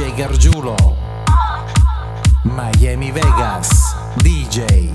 DJ Gargiulo Miami Vegas DJ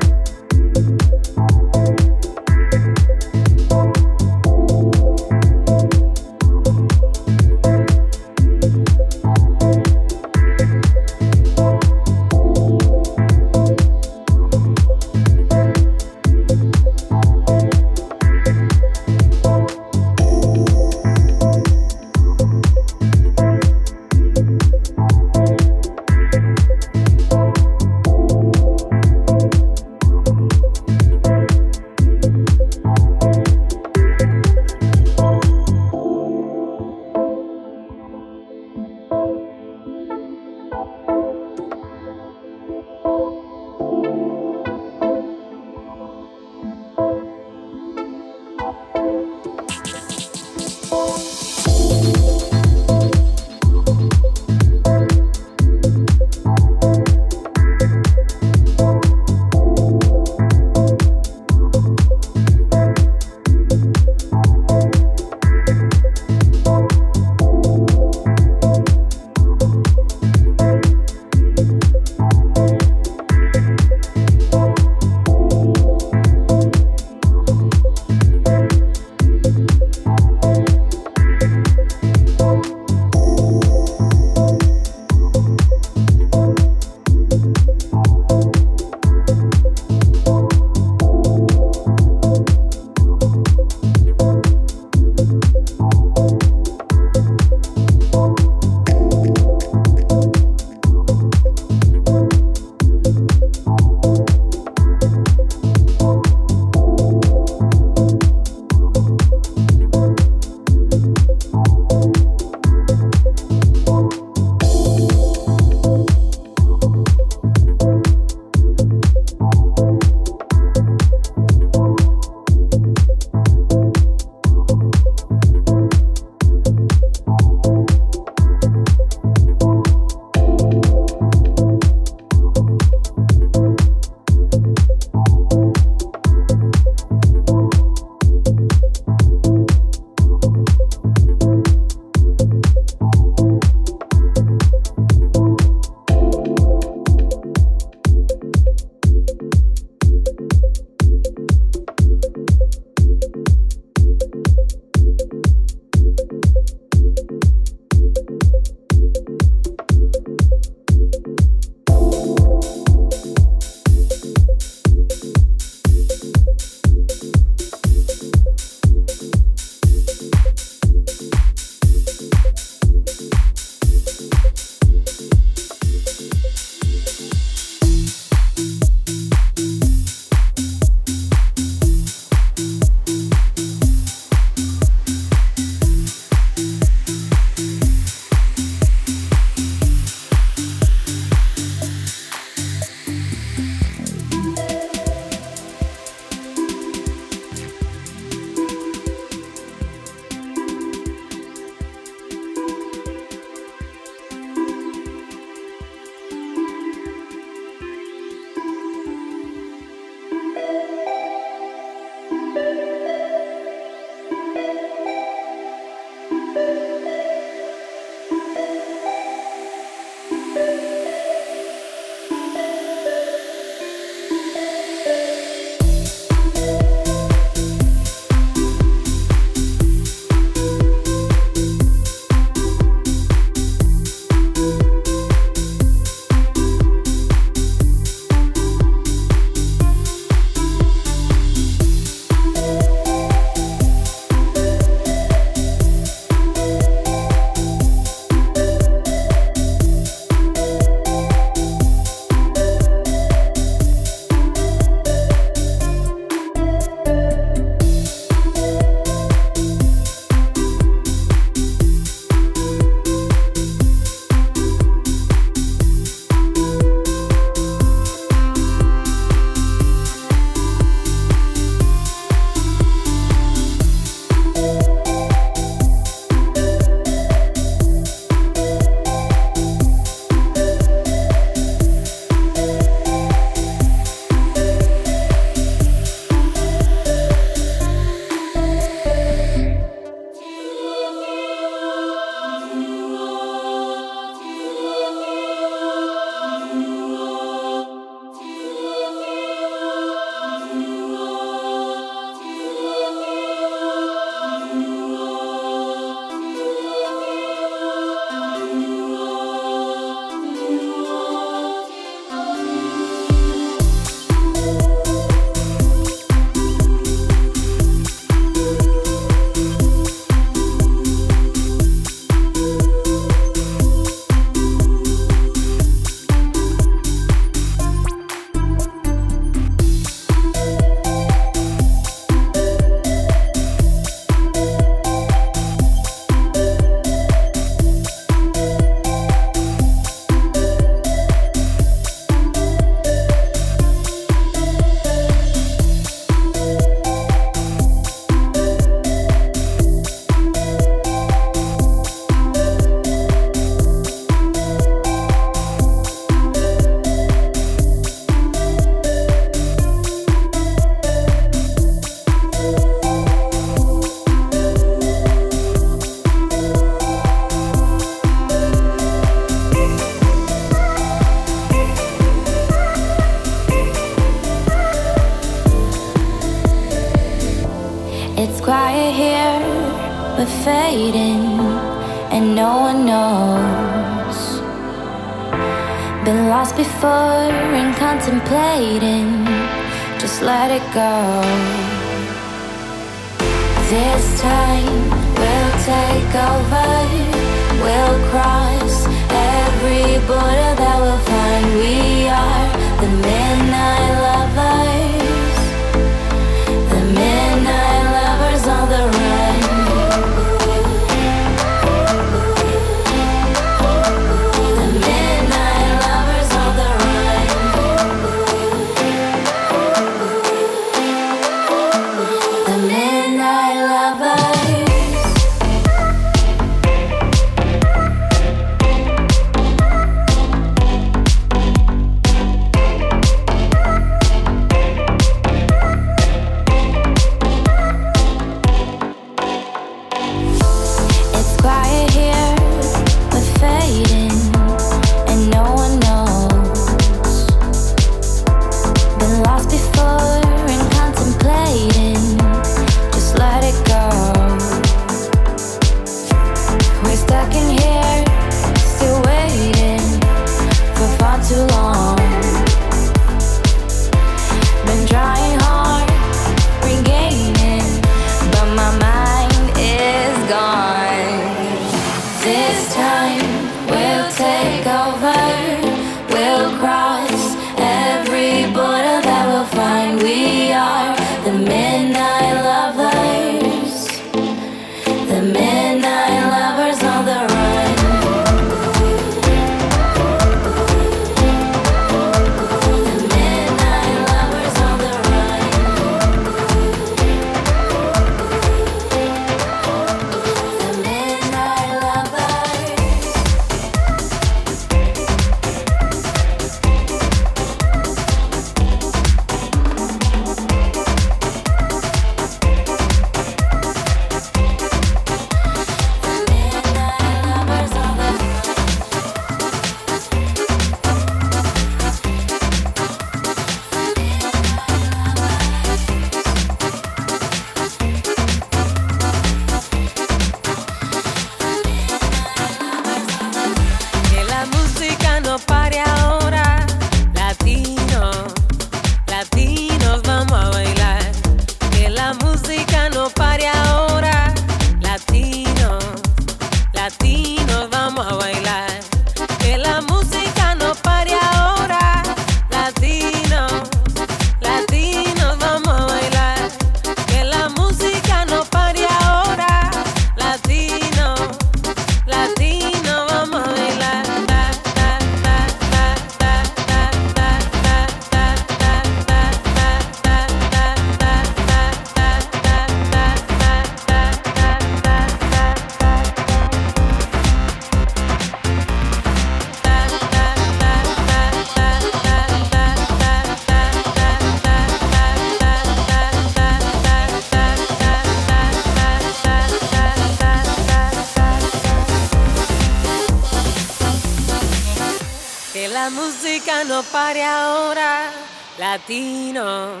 pare ahora, latinos,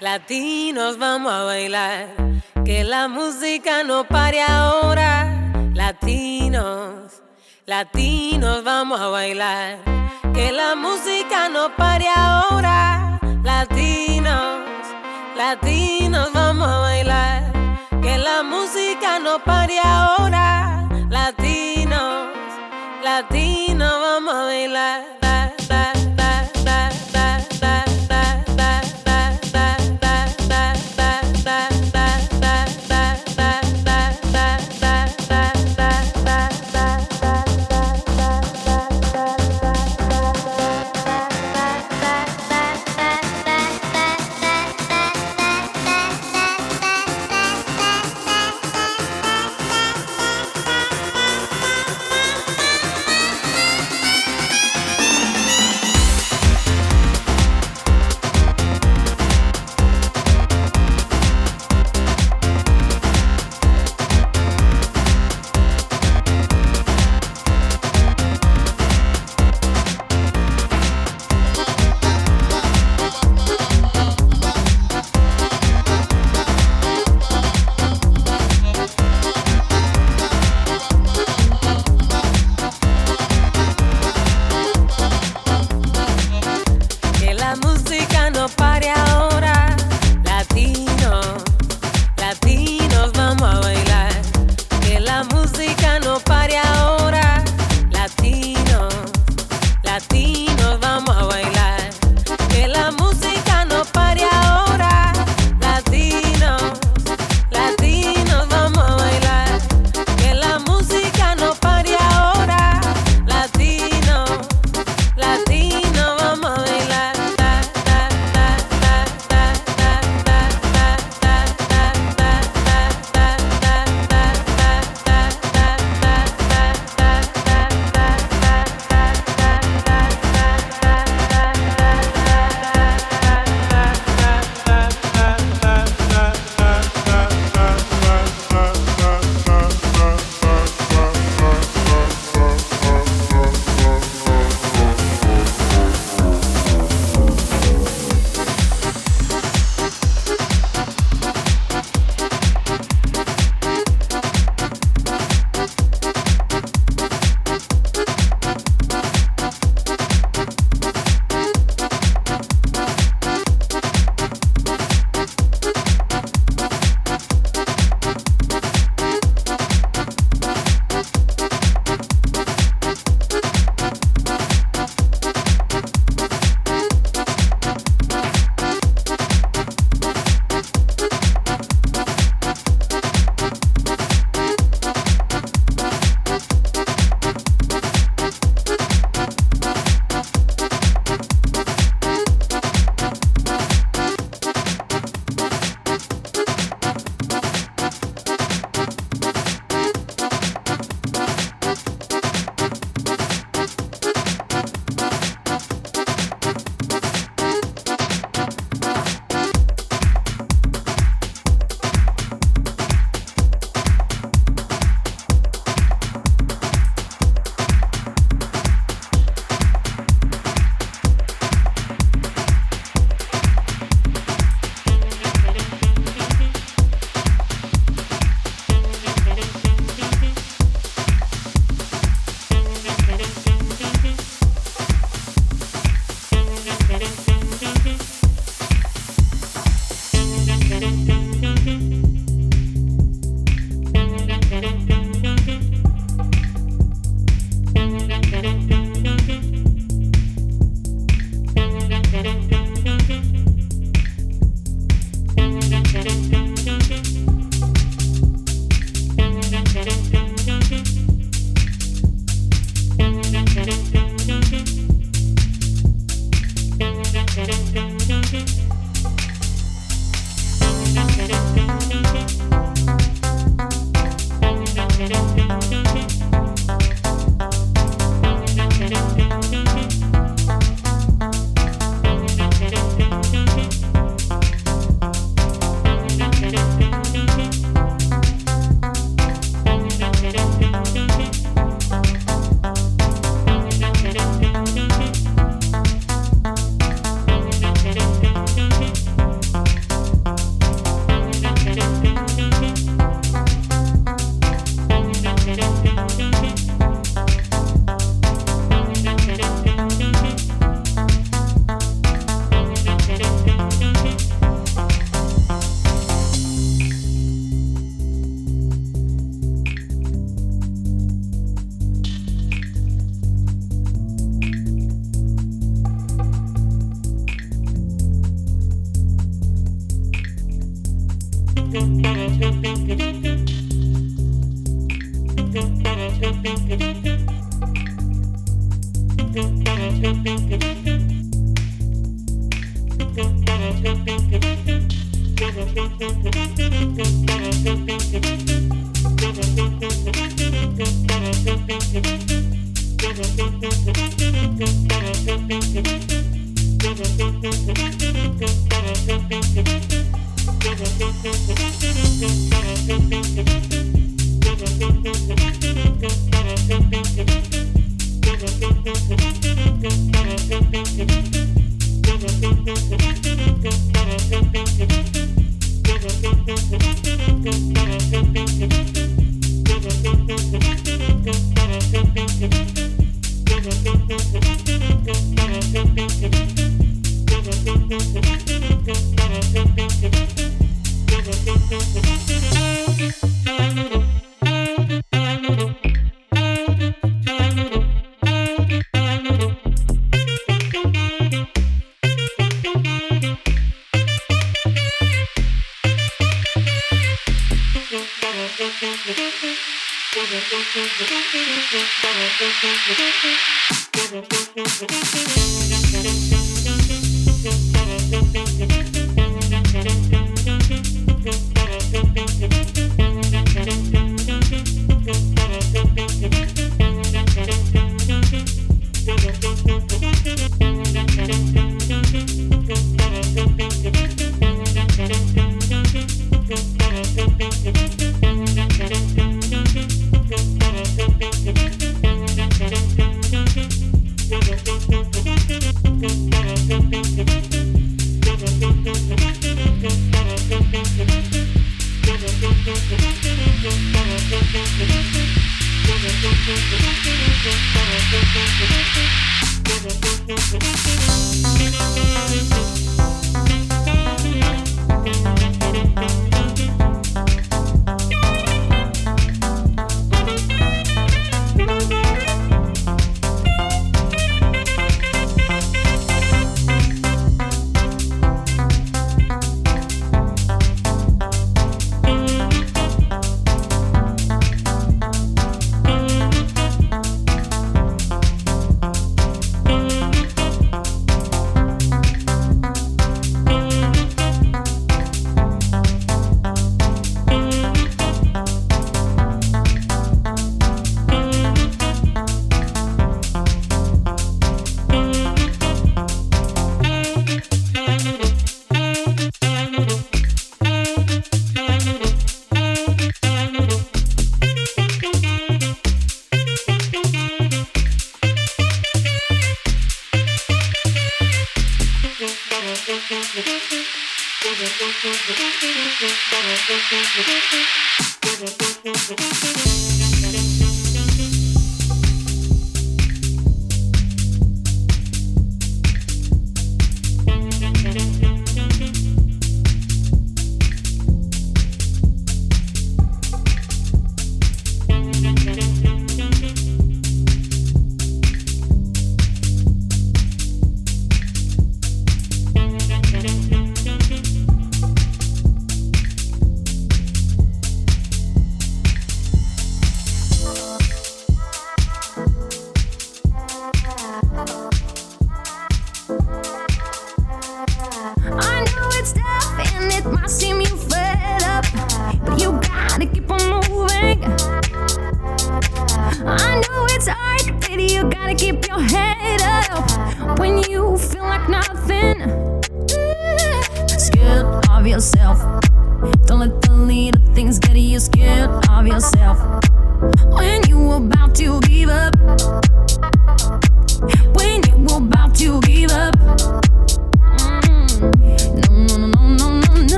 latinos vamos a bailar. Que la música no pare ahora, latinos, latinos vamos a bailar. Que la música no pare ahora, latinos, latinos vamos a bailar. Que la música no pare ahora, latinos, latinos vamos a bailar.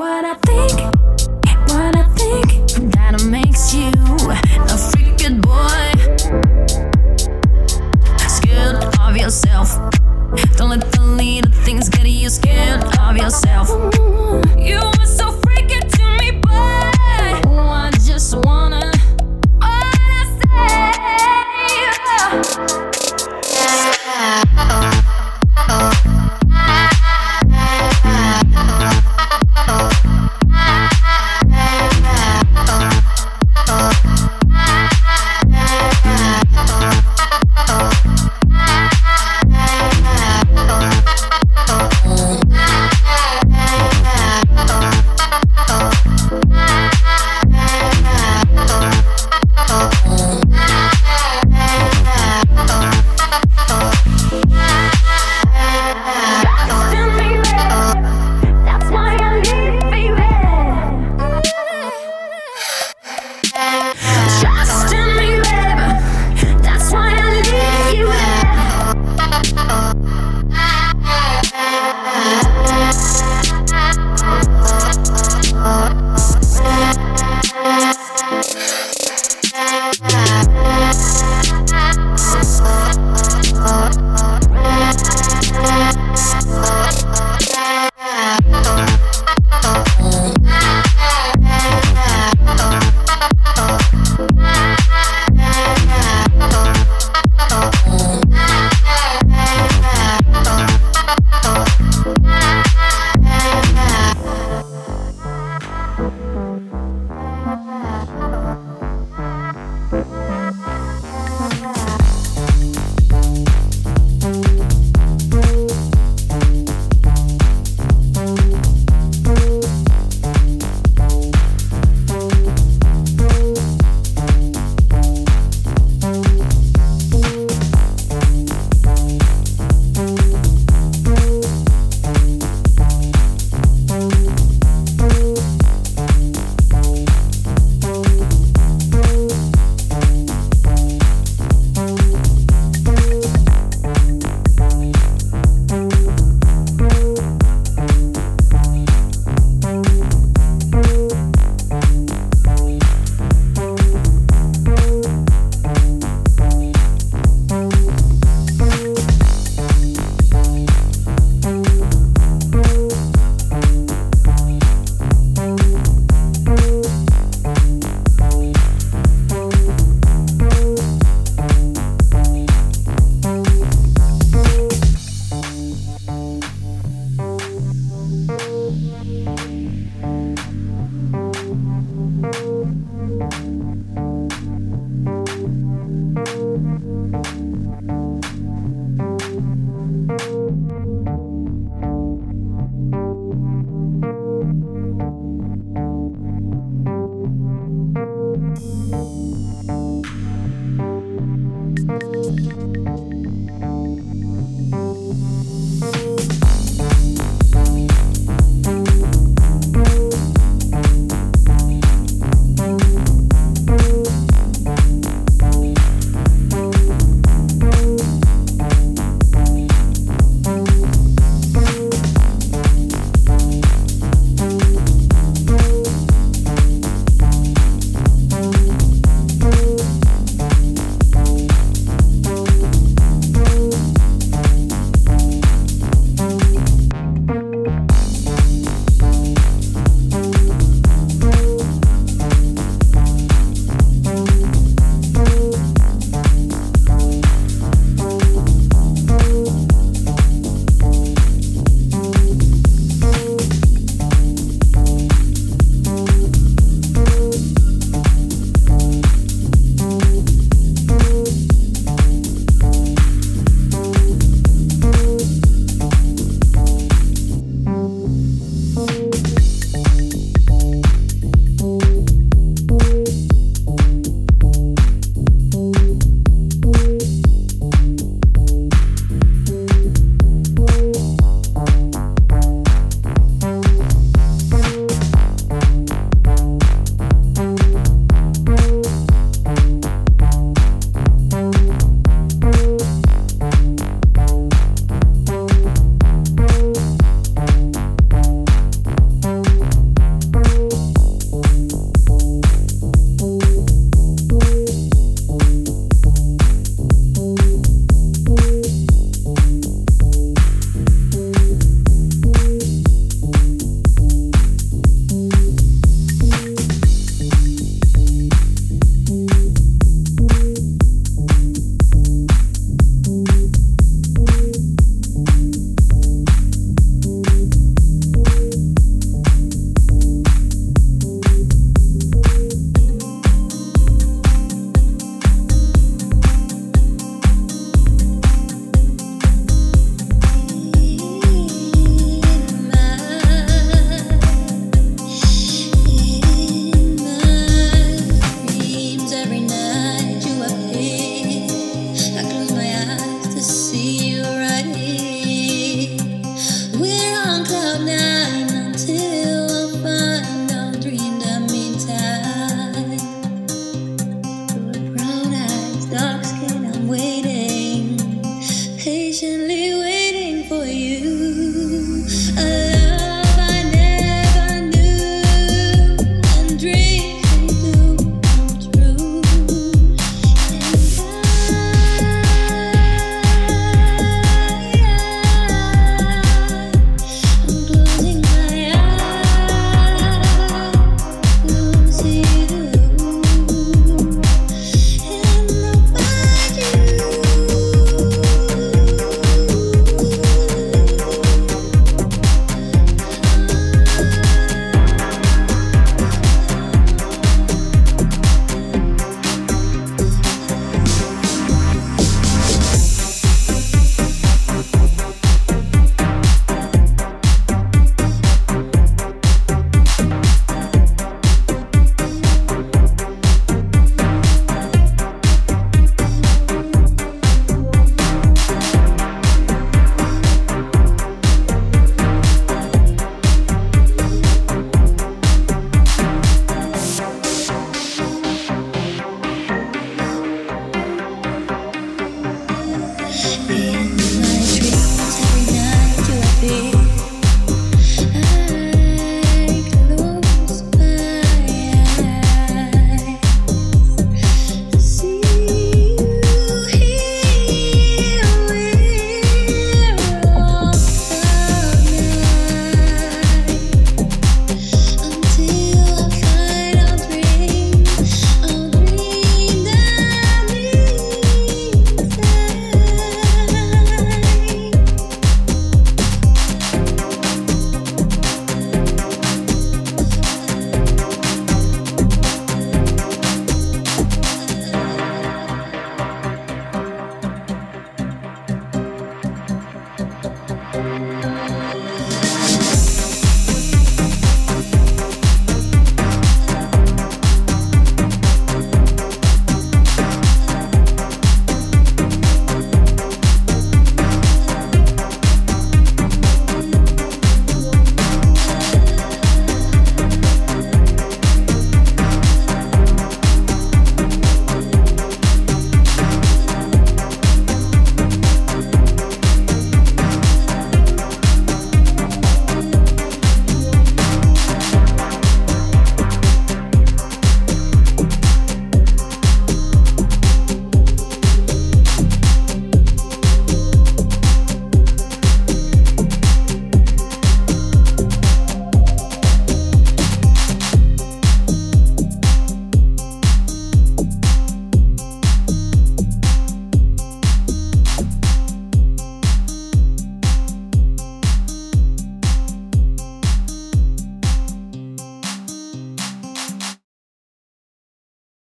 what I think, what I think. That makes you a freak boy. Scared of yourself. Don't let the little things get you scared of yourself.